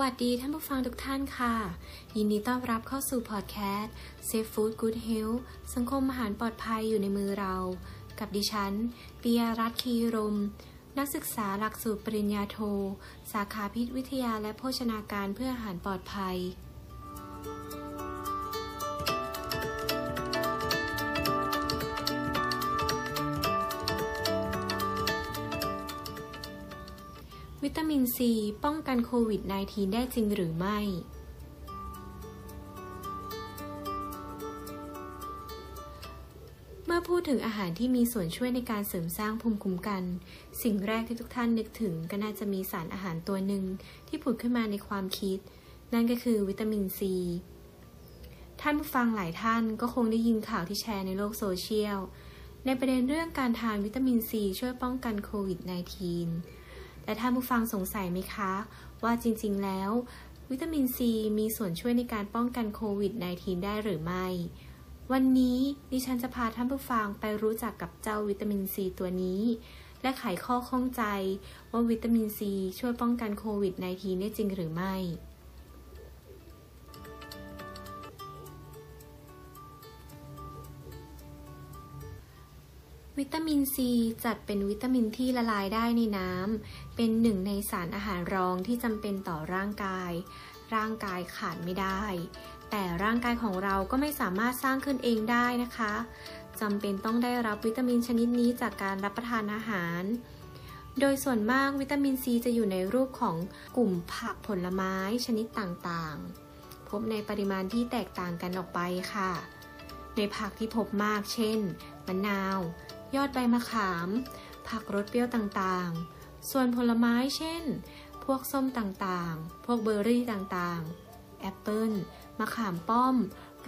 วัสดีท่านผู้ฟังทุกท่านค่ะ ยินดีต้อนรับเข้าสู่พอดแคสต์ Safe Food Good Health สังคมอาหารปลอดภัยอยู่ในมือเรา กับดิฉันปิยรัตน์คีรม นักศึกษาหลักสูตรปริญญาโท สาขาพิษวิทยาและโภชนาการเพื่ออาหารปลอดภัย วิตามินซีป้องกันโควิด -19 ได้จริงหรือไม่ เมื่อพูดถึงอาหารที่มีส่วนช่วยในการเสริมสร้างภูมิคุ้มกัน สิ่งแรกที่ทุกท่านนึกถึงก็น่าจะมีสารอาหารตัวหนึ่งที่ผุดขึ้นมาในความคิด นั่นก็คือวิตามินซี ท่านผู้ฟังหลายท่านก็คงได้ยินข่าวที่แชร์ในโลกโซเชียลในประเด็นเรื่องการทานวิตามินซีช่วยป้องกันโควิด -19 แต่ท่านผู้ฟังสงสัยไหมคะ ว่าจริงๆแล้ว วิตามินซีมีส่วนช่วยในการป้องกันโควิด -19 ได้หรือไม่ วันนี้ดิฉันจะพาท่านผู้ฟังไปรู้จักกับเจ้าวิตามินซีตัวนี้ และไขข้อข้องใจว่าวิตามินซีช่วยป้องกันโควิด -19 ได้จริงหรือไม่ วิตามินซีจัดเป็นวิตามินที่ละลายได้ในน้ำ เป็นหนึ่งในสารอาหารรองที่จำเป็นต่อร่างกาย ร่างกายขาดไม่ได้ แต่ร่างกายของเราก็ไม่สามารถสร้างขึ้นเองได้นะคะจำเป็นต้องได้รับวิตามินชนิดนี้จากการรับประทานอาหาร โดยส่วนมากวิตามินซีจะอยู่ในรูปของกลุ่มผักผลไม้ชนิดต่างๆ พบในปริมาณที่แตกต่างกันออกไปค่ะ ในผักที่พบมากเช่น มะนาว ยอดใบมะขาม ผักรสเปรี้ยวต่างๆ ส่วนผลไม้เช่น พวกส้มต่างๆ พวกเบอร์รี่ต่างๆ แอปเปิลมะขามป้อม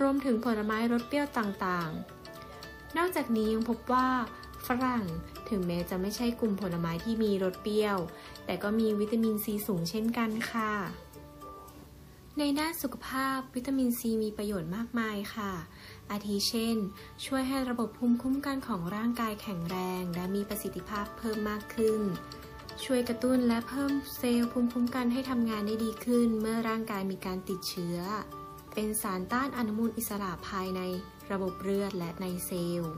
รวมถึงผลไม้รสเปรี้ยวต่างๆ นอกจากนี้ยังพบว่าฝรั่งถึงแม้จะไม่ใช่กลุ่มผลไม้ที่มีรสเปรี้ยว แต่ก็มีวิตามินซีสูงเช่นกันค่ะ ในด้านสุขภาพวิตามินซีมีประโยชน์มากมายค่ะ อาทิเช่น ช่วยให้ระบบภูมิคุ้มกันของร่างกายแข็งแรง และมีประสิทธิภาพเพิ่มมากขึ้น ช่วยกระตุ้นและเพิ่มเซลล์ภูมิคุ้มกันให้ทำงานได้ดีขึ้น เมื่อร่างกายมีการติดเชื้อ เป็นสารต้านอนุมูลอิสระภายในระบบเลือดและในเซลล์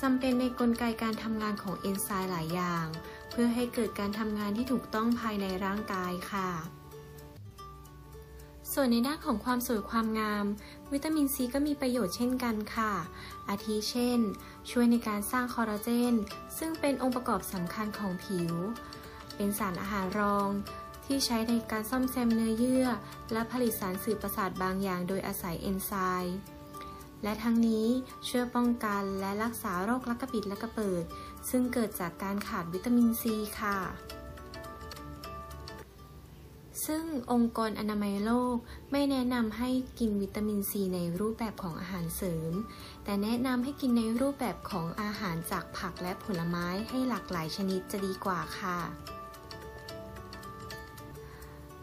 จำเป็นในกลไกการทำงานของเอนไซม์หลายอย่าง เพื่อให้เกิดการทำงานที่ถูกต้องภายในร่างกายค่ะ ส่วนในด้านของความสวยความงาม วิตามินซีก็มีประโยชน์เช่นกันค่ะ อาทิเช่น ช่วยในการสร้างคอลลาเจน ซึ่งเป็นองค์ประกอบสำคัญของผิว เป็นสารอาหารรอง ที่ใช้ในการซ่อมแซมเนื้อเยื่อ และผลิตสารสื่อประสาทบางอย่างโดยอาศัยเอนไซม์และทั้งนี้ช่วยป้องกันและรักษาโรคลักกระปิดและกระเปิด ซึ่งเกิดจากการขาดวิตามินซีค่ะ ซึ่งองค์กรอนามัยโลกไม่แนะนำให้กินวิตามินซีในรูปแบบของอาหารเสริม แต่แนะนำให้กินในรูปแบบของอาหารจากผักและผลไม้ให้หลากหลายชนิดจะดีกว่าค่ะ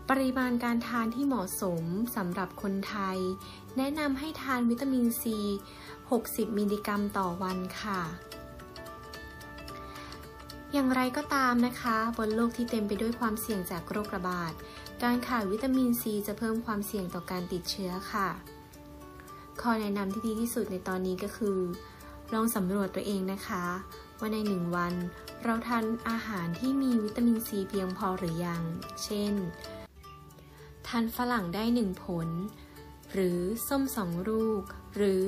ปริมาณการทานที่เหมาะสมสำหรับคนไทย แนะนำให้ทานวิตามินซี 60 มิลลิกรัมต่อวันค่ะอย่างไรก็ตามนะคะ บนโลกที่เต็มไปด้วยความเสี่ยงจากโรคระบาด การขาดวิตามินซีจะเพิ่มความเสี่ยงต่อการติดเชื้อค่ะ ข้อแนะนำที่ดีที่สุดในตอนนี้ก็คือ ลองสำรวจตัวเองนะคะ ว่าในหนึ่งวัน เราทานอาหารที่มีวิตามินซีเพียงพอหรือยัง เช่น ทานฝรั่งได้หนึ่งผล หรือส้มสองลูก หรือ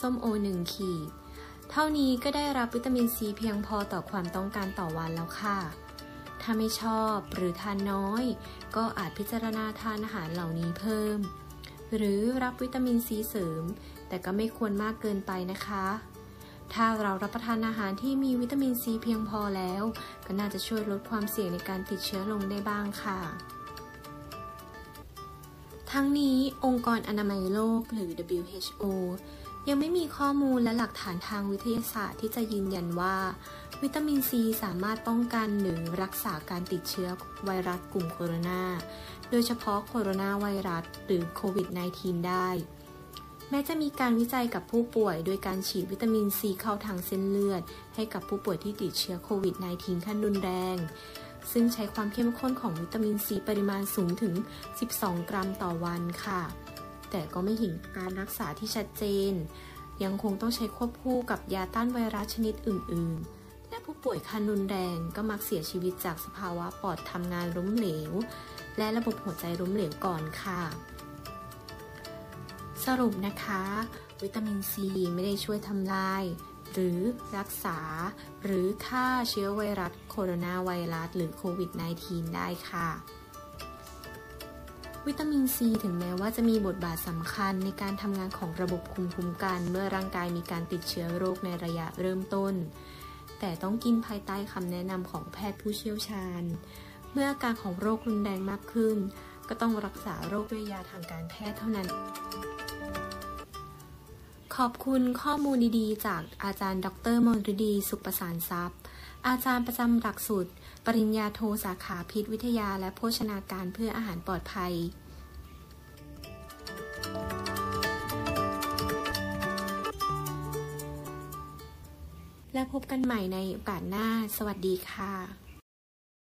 ส้มโอหนึ่งขีด เท่านี้ก็ได้รับวิตามินซีเพียงพอต่อความต้องการต่อวันแล้วค่ะ ถ้าไม่ชอบหรือทานน้อย ก็อาจพิจารณาทานอาหารเหล่านี้เพิ่ม หรือรับวิตามินซีเสริม แต่ก็ไม่ควรมากเกินไปนะคะ ถ้าเรารับประทานอาหารที่มีวิตามินซีเพียงพอแล้ว ก็น่าจะช่วยลดความเสี่ยงในการติดเชื้อลงได้บ้างค่ะทั้งนี้องค์กรอนามัยโลกหรือ WHO ยังไม่มีข้อมูลและหลักฐานทางวิทยาศาสตร์ที่จะยืนยันว่า วิตามินซีสามารถป้องกันหรือรักษาการติดเชื้อไวรัสกลุ่มโคโรนา โดยเฉพาะโคโรนาไวรัสหรือโควิด -19 ได้ แม้จะมีการวิจัยกับผู้ป่วย โดยการฉีดวิตามินซีเข้าทางเส้นเลือด ให้กับผู้ป่วยที่ติดเชื้อโควิด -19 ขั้นรุนแรงซึ่งใช้ความเข้มข้นของวิตามินซีปริมาณสูงถึง 12 กรัมต่อวันค่ะ แต่ก็ไม่เห็นการรักษาที่ชัดเจน ยังคงต้องใช้ควบคู่กับยาต้านไวรัสชนิดอื่น ๆ และผู้ป่วยคันรุนแรงก็มักเสียชีวิตจากสภาวะปอดทำงานล้มเหลว และระบบหัวใจล้มเหลวก่อนค่ะ สรุปนะคะ วิตามินซีไม่ได้ช่วยทำลายหรือรักษา หรือฆ่าเชื้อไวรัสโคโรนาไวรัสหรือโควิด -19 ได้ค่ะ วิตามินซีถึงแม้ว่าจะมีบทบาทสำคัญในการทำงานของระบบภูมิคุ้มกัน เมื่อร่างกายมีการติดเชื้อโรคในระยะเริ่มต้น แต่ต้องกินภายใต้คำแนะนำของแพทย์ผู้เชี่ยวชาญ เมื่ออาการของโรครุนแรงมากขึ้น ก็ต้องรักษาโรคด้วยยาทางการแพทย์เท่านั้น ขอบคุณข้อมูลดีๆ จากอาจารย์ ดรมนฤดี สุขประสานทรัพย์ อาจารย์ประจำหลักสูตร ปริญญาโทสาขาพิษวิทยาและโภชนาการเพื่ออาหารปลอดภัย และพบกันใหม่ในโอกาสหน้า สวัสดีค่ะ